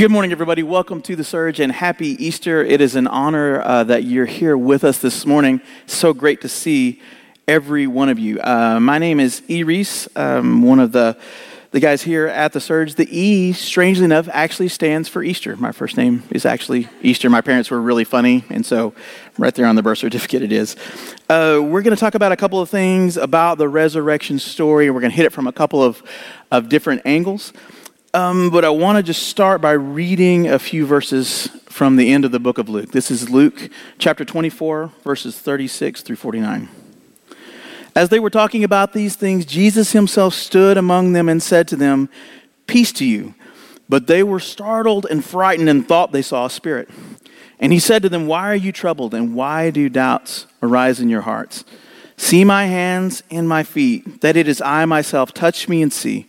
Good morning, everybody. Welcome to the Surge and happy Easter. It is an honor uh, that you're here with us this morning. So great to see every one of you. Uh, my name is E. Reese, um, one of the, the guys here at the Surge. The E, strangely enough, actually stands for Easter. My first name is actually Easter. My parents were really funny, and so right there on the birth certificate it is. Uh, we're going to talk about a couple of things about the resurrection story. We're going to hit it from a couple of, of different angles. Um, but I want to just start by reading a few verses from the end of the book of Luke. This is Luke chapter 24, verses 36 through 49. As they were talking about these things, Jesus himself stood among them and said to them, Peace to you. But they were startled and frightened and thought they saw a spirit. And he said to them, Why are you troubled, and why do doubts arise in your hearts? See my hands and my feet, that it is I myself. Touch me and see.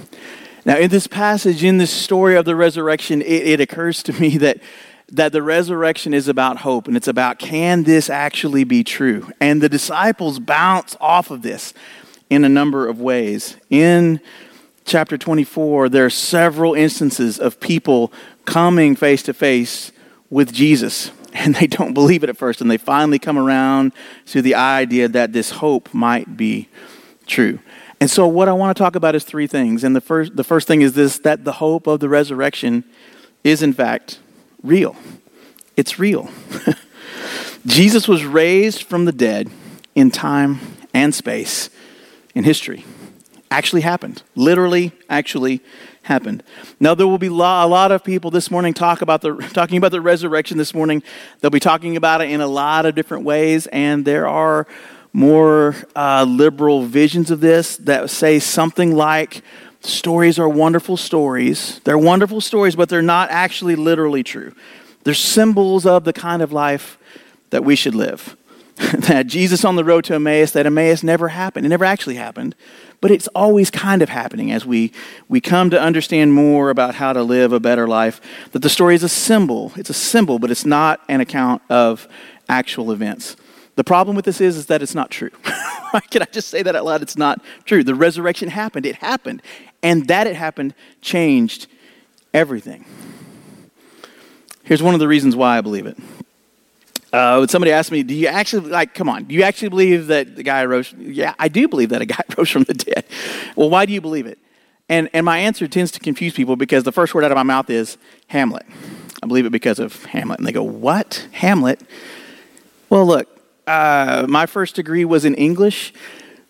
Now, in this passage, in this story of the resurrection, it, it, occurs to me that, that the resurrection is about hope and it's about can this actually be true? And the disciples bounce off of this in a number of ways. In chapter 24, there are several instances of people coming face to face with Jesus. And they don't believe it at first, and they finally come around to the idea that this hope might be true. And so, what I want to talk about is three things. And the first, the first thing is this that the hope of the resurrection is, in fact, real. It's real. Jesus was raised from the dead in time and space in history. Actually happened. Literally, actually happened. Now, there will be a lot of people this morning talk about the, talking about the resurrection this morning. They'll be talking about it in a lot of different ways, and there are more uh, liberal visions of this that say something like stories are wonderful stories. They're wonderful stories, but they're not actually literally true. They're symbols of the kind of life that we should live. that Jesus on the road to Emmaus, that Emmaus never happened. It never actually happened, but it's always kind of happening as we, we come to understand more about how to live a better life. That the story is a symbol. It's a symbol, but it's not an account of actual events. The problem with this is, is that it's not true. Can I just say that out loud? It's not true. The resurrection happened. It happened. And that it happened changed everything. Here's one of the reasons why I believe it. Uh, somebody asked me, "Do you actually like? Come on, do you actually believe that the guy rose?" Yeah, I do believe that a guy rose from the dead. Well, why do you believe it? And and my answer tends to confuse people because the first word out of my mouth is Hamlet. I believe it because of Hamlet, and they go, "What Hamlet?" Well, look, uh, my first degree was in English.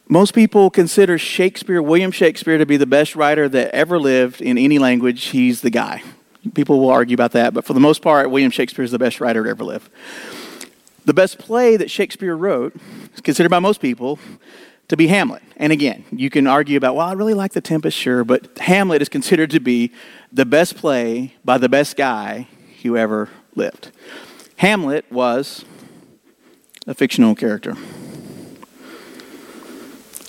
Most people consider Shakespeare, William Shakespeare, to be the best writer that ever lived in any language. He's the guy. People will argue about that, but for the most part, William Shakespeare is the best writer to ever live. The best play that Shakespeare wrote is considered by most people to be Hamlet. And again, you can argue about, well, I really like The Tempest, sure, but Hamlet is considered to be the best play by the best guy who ever lived. Hamlet was a fictional character.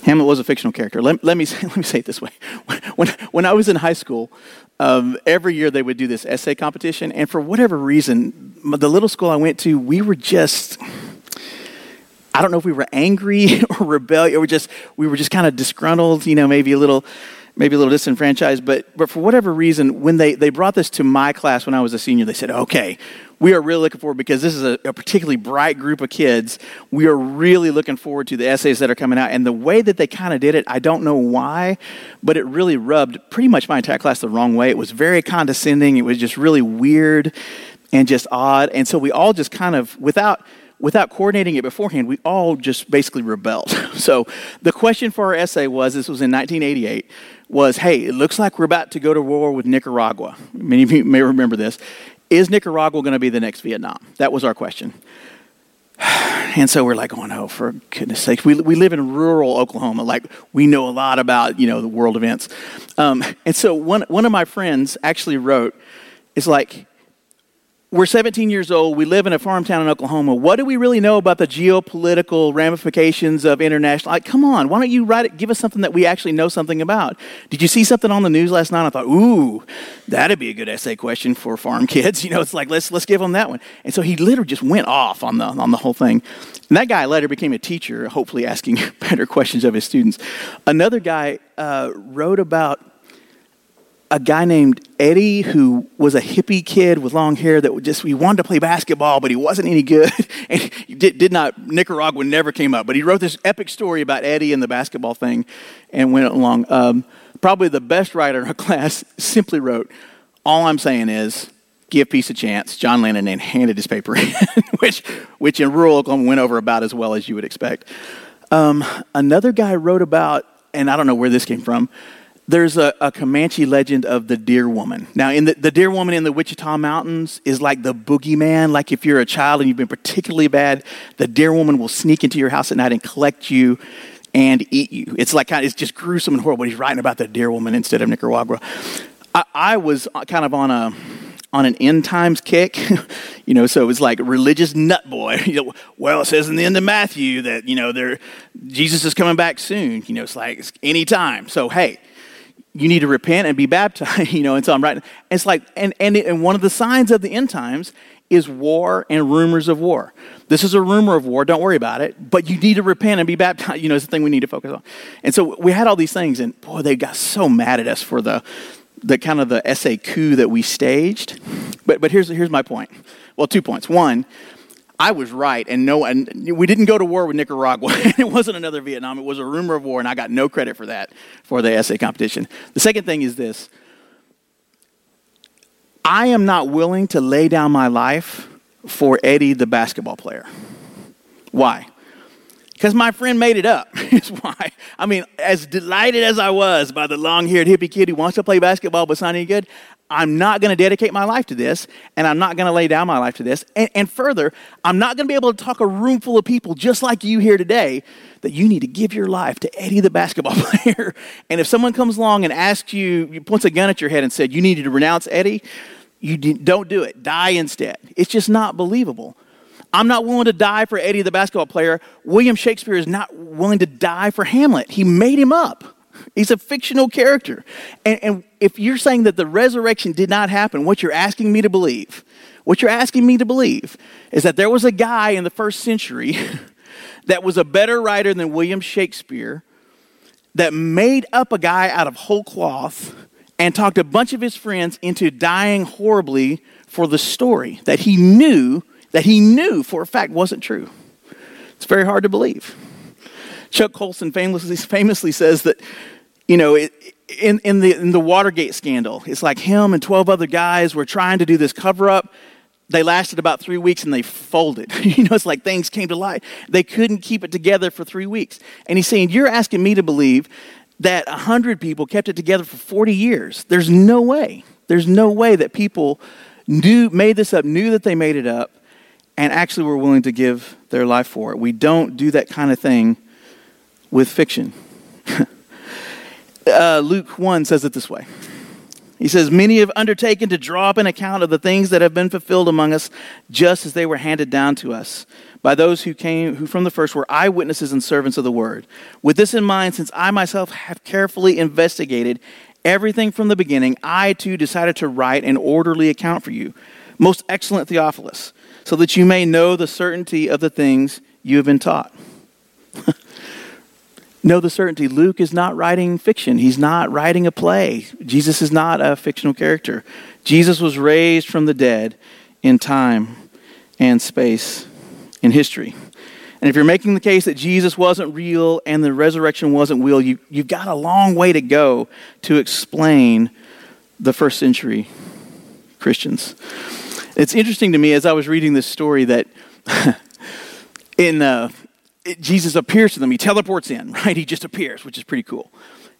Hamlet was a fictional character. Let, let, me, say, let me say it this way. When, when I was in high school, um, every year they would do this essay competition, and for whatever reason, the little school I went to, we were just. I don't know if we were angry or rebellious, or we just we were just kind of disgruntled, you know, maybe a little maybe a little disenfranchised, but, but for whatever reason, when they, they brought this to my class when I was a senior, they said, okay, we are really looking forward because this is a, a, particularly bright group of kids. We are really looking forward to the essays that are coming out. And the way that they kind of did it, I don't know why, but it really rubbed pretty much my entire class the wrong way. It was very condescending. It was just really weird and just odd. And so we all just kind of, without without coordinating it beforehand, we all just basically rebelled. So the question for our essay was this was in 1988 was hey, it looks like we're about to go to war with Nicaragua. Many of you may remember this. Is Nicaragua going to be the next Vietnam? That was our question. And so we're like, oh no, for goodness sake. We, we live in rural Oklahoma. Like, we know a lot about, you know, the world events. Um, and so one, one of my friends actually wrote, it's like, we're 17 years old. We live in a farm town in Oklahoma. What do we really know about the geopolitical ramifications of international? Like, come on, why don't you write it? Give us something that we actually know something about. Did you see something on the news last night? I thought, ooh, that'd be a good essay question for farm kids. You know, it's like let's let's give them that one. And so he literally just went off on the on the whole thing. And that guy later became a teacher, hopefully asking better questions of his students. Another guy uh, wrote about a guy named Eddie who was a hippie kid with long hair that just he wanted to play basketball, but he wasn't any good. and did, did, not Nicaragua never came up, but he wrote this epic story about Eddie and the basketball thing, and went along. Um, probably the best writer in our class simply wrote, "All I'm saying is." Give peace a chance. John Lennon and handed his paper in, which, which in rural Oklahoma went over about as well as you would expect. Um, another guy wrote about, and I don't know where this came from, there's a, a, Comanche legend of the deer woman. Now, in the, the deer woman in the Wichita Mountains is like the boogeyman. Like if you're a child and you've been particularly bad, the deer woman will sneak into your house at night and collect you and eat you. It's like kind of, it's just gruesome and horrible. But he's writing about the deer woman instead of Nicaragua. I, I was kind of on a on an end times kick, you know. So it was like religious nut boy. You know, well, it says in the end of Matthew that you know there Jesus is coming back soon. You know, it's like any time. So hey you need to repent and be baptized, you know, and so I'm writing. It's like, and, and, and one of the signs of the end times is war and rumors of war. This is a rumor of war, don't worry about it, but you need to repent and be baptized, you know, it's the thing we need to focus on. And so we had all these things, and boy, they got so mad at us for the, the kind of the essay coup that we staged. But, but here's, here's my point. Well, two points. One, I was right, and no, and we didn't go to war with Nicaragua. it wasn't another Vietnam; it was a rumor of war, and I got no credit for that for the essay competition. The second thing is this: I am not willing to lay down my life for Eddie, the basketball player. Why? Because my friend made it up, is why. I mean, as delighted as I was by the long haired hippie kid who wants to play basketball but not any good, I'm not going to dedicate my life to this, and I'm not going to lay down my life to this. And, and further, I'm not going to be able to talk a room full of people just like you here today that you need to give your life to Eddie the basketball player. and if someone comes along and asks you, points a gun at your head and said, you needed to renounce Eddie, you don't do it. Die instead. It's just not believable. I'm not willing to die for Eddie the basketball player. William Shakespeare is not willing to die for Hamlet. He made him up. He's a fictional character. And, and, if you're saying that the resurrection did not happen, what you're asking me to believe, what you're asking me to believe is that there was a guy in the first century that was a better writer than William Shakespeare that made up a guy out of whole cloth and talked a bunch of his friends into dying horribly for the story that he knew that he knew for a fact wasn't true. It's very hard to believe. Chuck Colson famously, famously says that, you know, it, in, in, the, in the Watergate scandal, it's like him and 12 other guys were trying to do this cover up. They lasted about three weeks and they folded. you know, it's like things came to light. They couldn't keep it together for three weeks. And he's saying, You're asking me to believe that 100 people kept it together for 40 years. There's no way. There's no way that people knew, made this up, knew that they made it up, and actually were willing to give their life for it. We don't do that kind of thing with fiction. uh, Luke 1 says it this way. He says, Many have undertaken to draw up an account of the things that have been fulfilled among us, just as they were handed down to us by those who came who from the first were eyewitnesses and servants of the word. With this in mind, since I myself have carefully investigated everything from the beginning, I too decided to write an orderly account for you, most excellent Theophilus, so that you may know the certainty of the things you have been taught. know the certainty Luke is not writing fiction. He's not writing a play. Jesus is not a fictional character. Jesus was raised from the dead in time and space in history. And if you're making the case that Jesus wasn't real and the resurrection wasn't real, you, you've got a long way to go to explain the first century Christians. It's interesting to me as I was reading this story that in uh, it, Jesus appears to them. He teleports in, right? He just appears, which is pretty cool.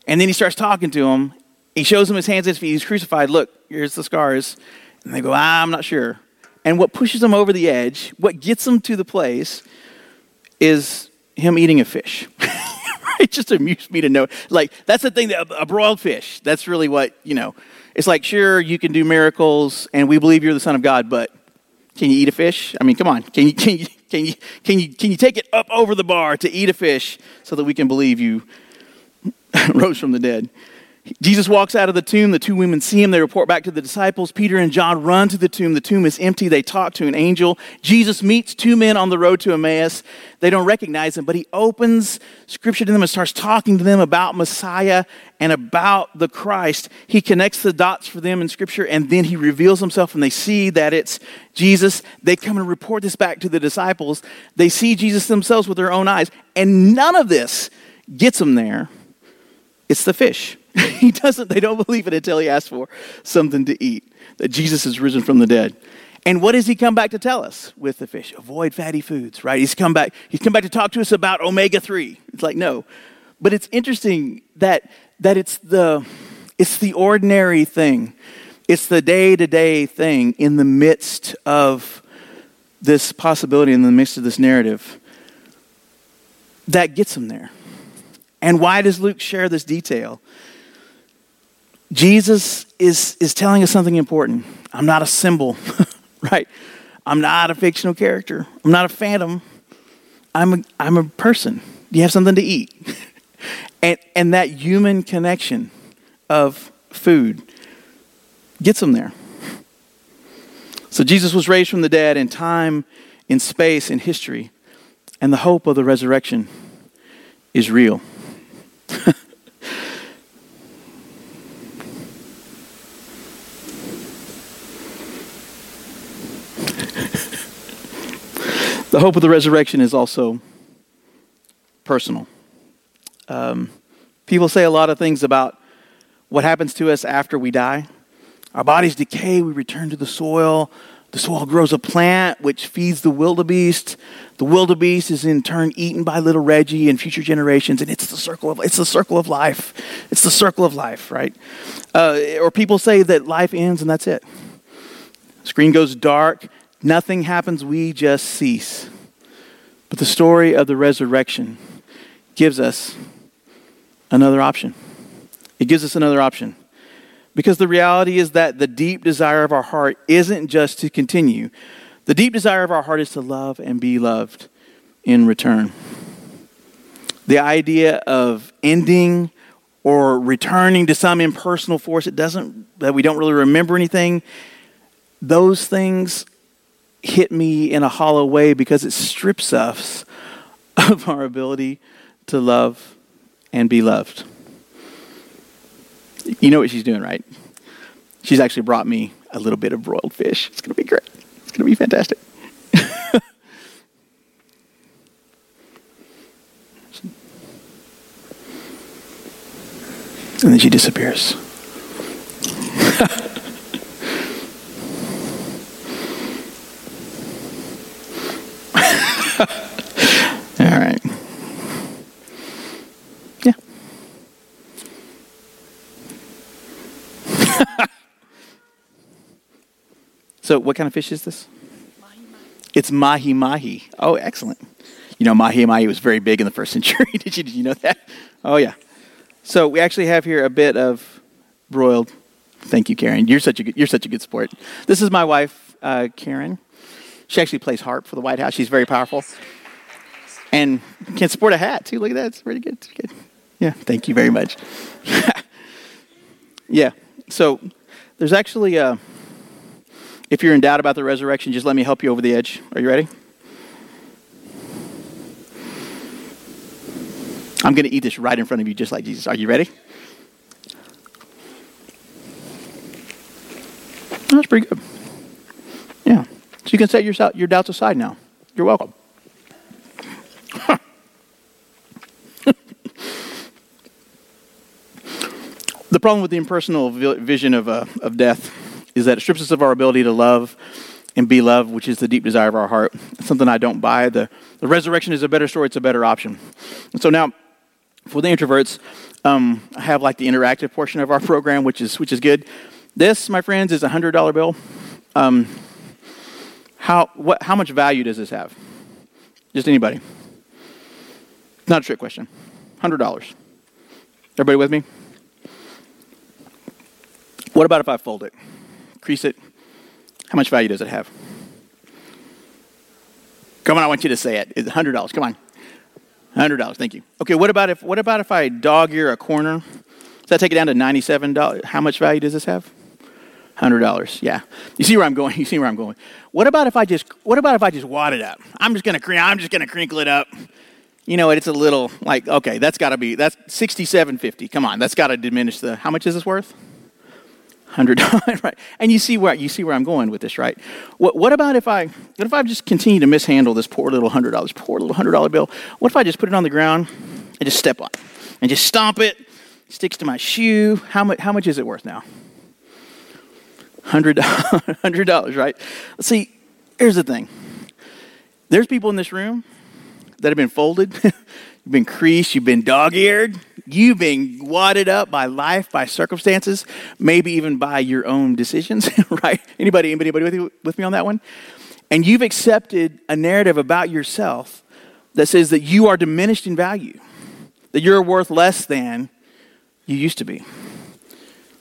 And then he starts talking to them. He shows them his hands and his feet. He's crucified. Look, here's the scars. And they go, ah, I'm not sure. And what pushes them over the edge, what gets them to the place, is him eating a fish. it just amused me to know. Like, that's the thing, that a broiled fish. That's really what, you know. It's like, sure, you can do miracles, and we believe you're the Son of God, but can you eat a fish? I mean, come on. Can you, can you, can you, can you, can you take it up over the bar to eat a fish so that we can believe you rose from the dead? Jesus walks out of the tomb. The two women see him. They report back to the disciples. Peter and John run to the tomb. The tomb is empty. They talk to an angel. Jesus meets two men on the road to Emmaus. They don't recognize him, but he opens scripture to them and starts talking to them about Messiah and about the Christ. He connects the dots for them in scripture and then he reveals himself and they see that it's Jesus. They come and report this back to the disciples. They see Jesus themselves with their own eyes. And none of this gets them there. It's the fish. he doesn't, they don't believe it until he asks for something to eat, that Jesus is risen from the dead. And what does he come back to tell us with the fish? Avoid fatty foods, right? He's come back, he's come back to talk to us about omega-3. It's like, no. But it's interesting that that it's the it's the ordinary thing. It's the day-to-day thing in the midst of this possibility, in the midst of this narrative, that gets him there. And why does Luke share this detail? Jesus is, is telling us something important. I'm not a symbol, right? I'm not a fictional character. I'm not a phantom. I'm a, I'm a person. You have something to eat. and, and that human connection of food gets them there. So Jesus was raised from the dead in time, in space, in history, and the hope of the resurrection is real. The hope of the resurrection is also personal. Um, people say a lot of things about what happens to us after we die. Our bodies decay, we return to the soil. The soil grows a plant which feeds the wildebeest. The wildebeest is in turn eaten by little Reggie and future generations, and it's the circle of it's the circle of life. It's the circle of life, right? Uh, or people say that life ends and that's it. Screen goes dark, Nothing happens, we just cease. But the story of the resurrection gives us another option. It gives us another option. Because the reality is that the deep desire of our heart isn't just to continue, the deep desire of our heart is to love and be loved in return. The idea of ending or returning to some impersonal force it doesn't that we don't really remember anything those things hit me in a hollow way because it strips us of our ability to love and be loved. You know what she's doing, right? She's actually brought me a little bit of broiled fish. It's going to be great. It's going to be fantastic. and then she disappears. So, what kind of fish is this? Mahi mahi. It's mahi mahi. Oh, excellent. You know, mahi mahi was very big in the first century. did, you, did you know that? Oh, yeah. So, we actually have here a bit of broiled. Thank you, Karen. You're such a good, you're such a good sport. This is my wife, uh, Karen. She actually plays harp for the White House. She's very powerful. And can sport a hat, too. Look at that. It's pretty good. It's good. Yeah, thank you very much. yeah, so there's actually, a, if you're in doubt about the resurrection, just let me help you over the edge. Are you ready? I'm going to eat this right in front of you, just like Jesus. Are you ready? That's pretty good. Yeah. So you can set your, your doubts aside now. You're welcome. the problem with the impersonal vision of, uh, of death is that it strips us of our ability to love and be loved, which is the deep desire of our heart. It's something I don't buy. The, the resurrection is a better story, it's a better option. And so now, for the introverts, um, I have like the interactive portion of our program, which is, which is good. This, my friends, is a $100 bill. Um, how, what, how much value does this have? Just anybody. Not a trick question. $100. Everybody with me? What about if I fold it, crease it? How much value does it have? Come on, I want you to say it. It's $100. Come on. $100. Thank you. Okay, what about if what about if I dog ear a corner? Does that take it down to $97? How much value does this have? $100. Yeah. You see where I'm going? You see where I'm going? What about if I just what about if I just wad it up? I'm just going to I'm just going to crinkle it up. You know, it's a little like okay, that's got to be that's 67.50. Come on, that's got to diminish the How much is this worth? Hundred dollars, right? And you see where you see where I'm going with this, right? What, what about if I what if I just continue to mishandle this poor little hundred dollars, poor little hundred dollar bill? What if I just put it on the ground and just step on it and just stomp it? Sticks to my shoe. How much? How much is it worth now? Hundred hundred dollars, right? Let's See, here's the thing. There's people in this room that have been folded, you've been creased, you've been dog-eared You've been wadded up by life, by circumstances, maybe even by your own decisions, right? Anybody, anybody with, you, with me on that one? And you've accepted a narrative about yourself that says that you are diminished in value, that you're worth less than you used to be,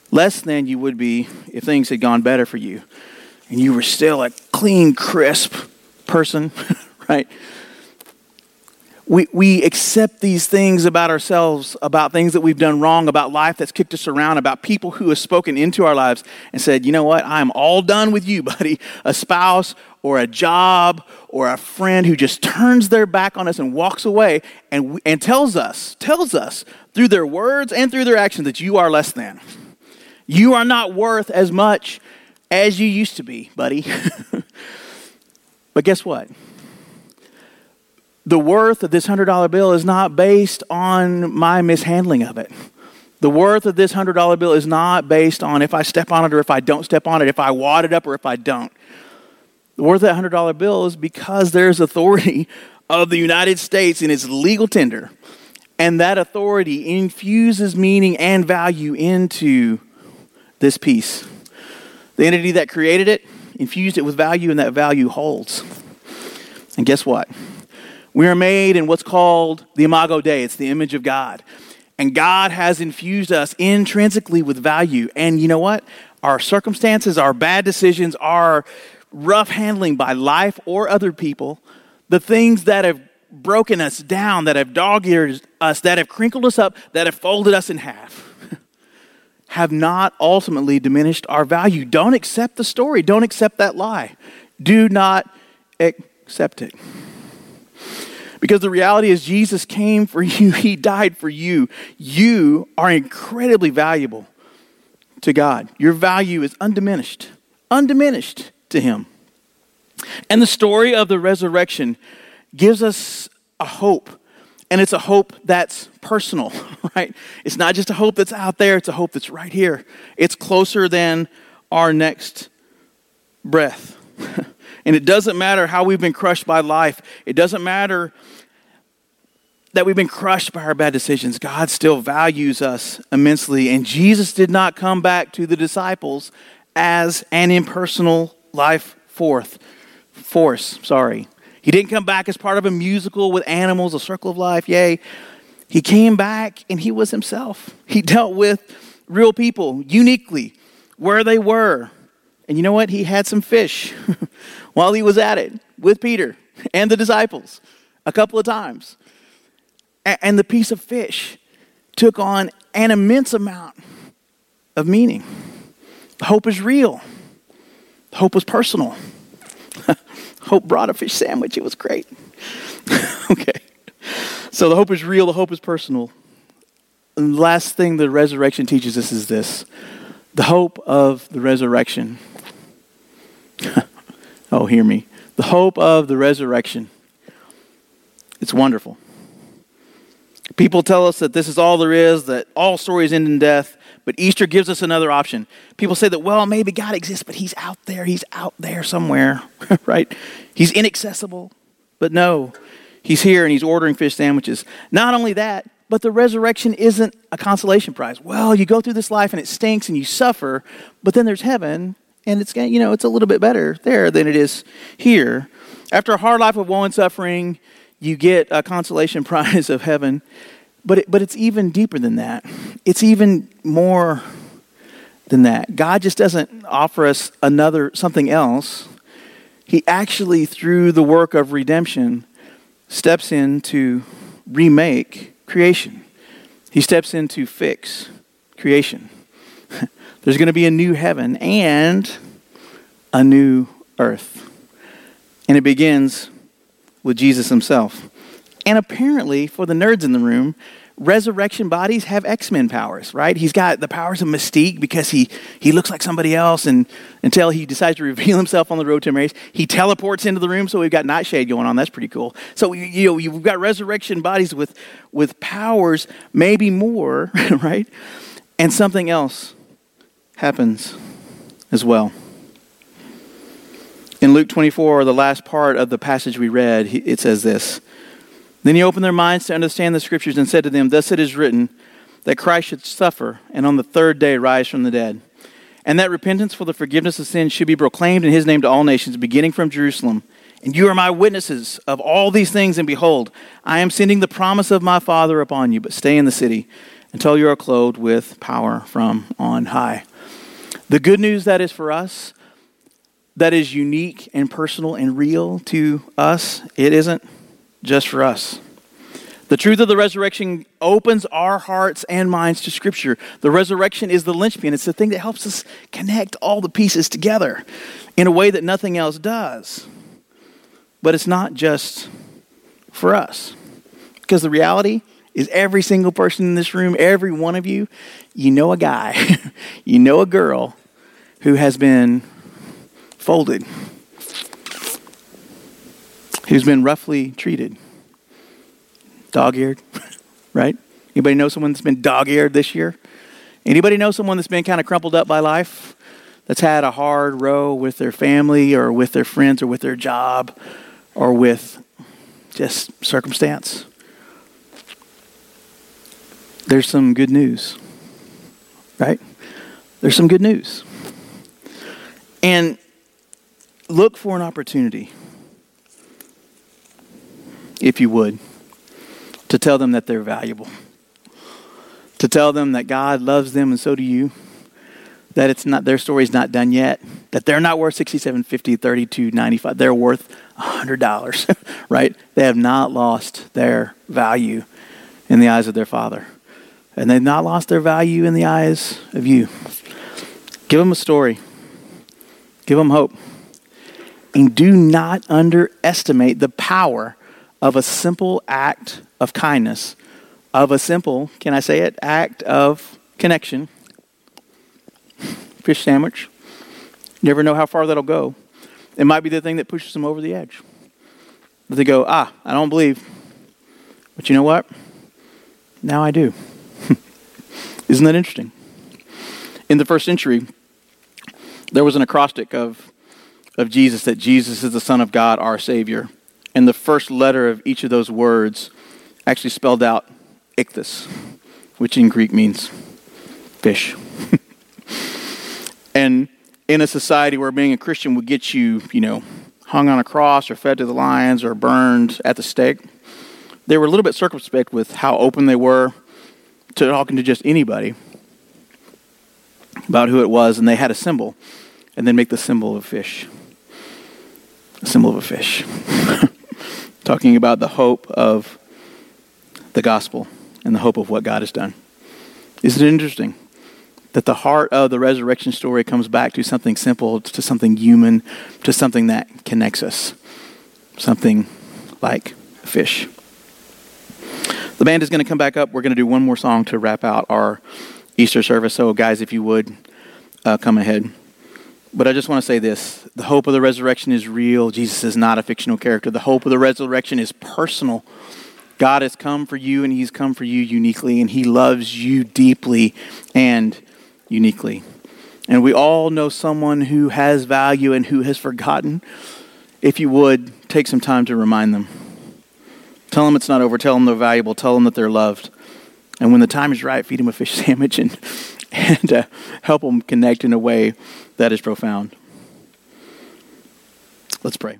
less than you would be if things had gone better for you, and you were still a clean, crisp person, right? We, we accept these things about ourselves, about things that we've done wrong, about life that's kicked us around, about people who have spoken into our lives and said, you know what, I'm all done with you, buddy. A spouse or a job or a friend who just turns their back on us and walks away and, and tells us, tells us through their words and through their actions that you are less than. You are not worth as much as you used to be, buddy. but guess what? The worth of this $100 bill is not based on my mishandling of it. The worth of this $100 bill is not based on if I step on it or if I don't step on it, if I wad it up or if I don't. The worth of that $100 bill is because there's authority of the United States in its legal tender. And that authority infuses meaning and value into this piece. The entity that created it infused it with value, and that value holds. And guess what? We are made in what's called the Imago Dei, it's the image of God. And God has infused us intrinsically with value. And you know what? Our circumstances, our bad decisions, our rough handling by life or other people, the things that have broken us down, that have dog eared us, that have crinkled us up, that have folded us in half, have not ultimately diminished our value. Don't accept the story. Don't accept that lie. Do not accept it. Because the reality is, Jesus came for you, He died for you. You are incredibly valuable to God. Your value is undiminished, undiminished to Him. And the story of the resurrection gives us a hope. And it's a hope that's personal, right? It's not just a hope that's out there, it's a hope that's right here. It's closer than our next breath. And it doesn't matter how we've been crushed by life, it doesn't matter that we've been crushed by our bad decisions. God still values us immensely. And Jesus did not come back to the disciples as an impersonal life forth, force. Sorry. He didn't come back as part of a musical with animals, a circle of life. Yay. He came back and he was himself. He dealt with real people uniquely where they were. And you know what? He had some fish while he was at it with Peter and the disciples a couple of times. And the piece of fish took on an immense amount of meaning. Hope is real, hope was personal. hope brought a fish sandwich, it was great. okay. So the hope is real, the hope is personal. And the last thing the resurrection teaches us is this the hope of the resurrection oh, hear me. The hope of the resurrection. It's wonderful. People tell us that this is all there is, that all stories end in death, but Easter gives us another option. People say that, well, maybe God exists, but he's out there. He's out there somewhere, right? He's inaccessible. But no, he's here and he's ordering fish sandwiches. Not only that, but the resurrection isn't a consolation prize. Well, you go through this life and it stinks and you suffer, but then there's heaven and it's you know it's a little bit better there than it is here. After a hard life of woe and suffering, you get a consolation prize of heaven. But, it, but it's even deeper than that. It's even more than that. God just doesn't offer us another something else. He actually, through the work of redemption, steps in to remake creation. He steps in to fix creation. There's going to be a new heaven and a new earth. And it begins with Jesus himself. And apparently, for the nerds in the room, resurrection bodies have X-Men powers, right? He's got the powers of Mystique because he, he looks like somebody else and until he decides to reveal himself on the road to Emmaus, he teleports into the room, so we've got Nightshade going on. That's pretty cool. So, you know, you've got resurrection bodies with, with powers, maybe more, right? And something else happens as well. In Luke 24, the last part of the passage we read, it says this Then he opened their minds to understand the scriptures and said to them, Thus it is written that Christ should suffer and on the third day rise from the dead, and that repentance for the forgiveness of sins should be proclaimed in his name to all nations, beginning from Jerusalem. And you are my witnesses of all these things, and behold, I am sending the promise of my Father upon you, but stay in the city until you are clothed with power from on high. The good news that is for us that is unique and personal and real to us, it isn't just for us. The truth of the resurrection opens our hearts and minds to Scripture. The resurrection is the linchpin, it's the thing that helps us connect all the pieces together in a way that nothing else does. But it's not just for us. Because the reality is, every single person in this room, every one of you, you know a guy, you know a girl who has been folded, who's been roughly treated, dog eared, right? Anybody know someone that's been dog eared this year? Anybody know someone that's been kind of crumpled up by life? That's had a hard row with their family or with their friends or with their job or with just circumstance? There's some good news, right? There's some good news. And look for an opportunity, if you would, to tell them that they're valuable, to tell them that God loves them and so do you, that it's not their story's not done yet, that they're not worth 67, 50, 32, 95. They're worth $100, right? They have not lost their value in the eyes of their Father. And they've not lost their value in the eyes of you. Give them a story. Give them hope. And do not underestimate the power of a simple act of kindness, of a simple, can I say it, act of connection. Fish sandwich. You never know how far that'll go. It might be the thing that pushes them over the edge. But they go, ah, I don't believe. But you know what? Now I do. Isn't that interesting? In the first century, there was an acrostic of of Jesus that Jesus is the Son of God, our Savior. And the first letter of each of those words actually spelled out ichthus, which in Greek means fish. and in a society where being a Christian would get you, you know, hung on a cross or fed to the lions or burned at the stake, they were a little bit circumspect with how open they were to talking to just anybody about who it was, and they had a symbol, and then make the symbol of a fish a symbol of a fish. Talking about the hope of the gospel and the hope of what God has done. Isn't it interesting that the heart of the resurrection story comes back to something simple, to something human, to something that connects us? Something like a fish. The band is going to come back up. We're going to do one more song to wrap out our Easter service. So, guys, if you would uh, come ahead. But I just want to say this the hope of the resurrection is real. Jesus is not a fictional character. The hope of the resurrection is personal God has come for you, and He's come for you uniquely, and He loves you deeply and uniquely. And we all know someone who has value and who has forgotten. If you would, take some time to remind them. Tell them it's not over. Tell them they're valuable. Tell them that they're loved. And when the time is right, feed them a fish sandwich and, and uh, help them connect in a way that is profound. Let's pray.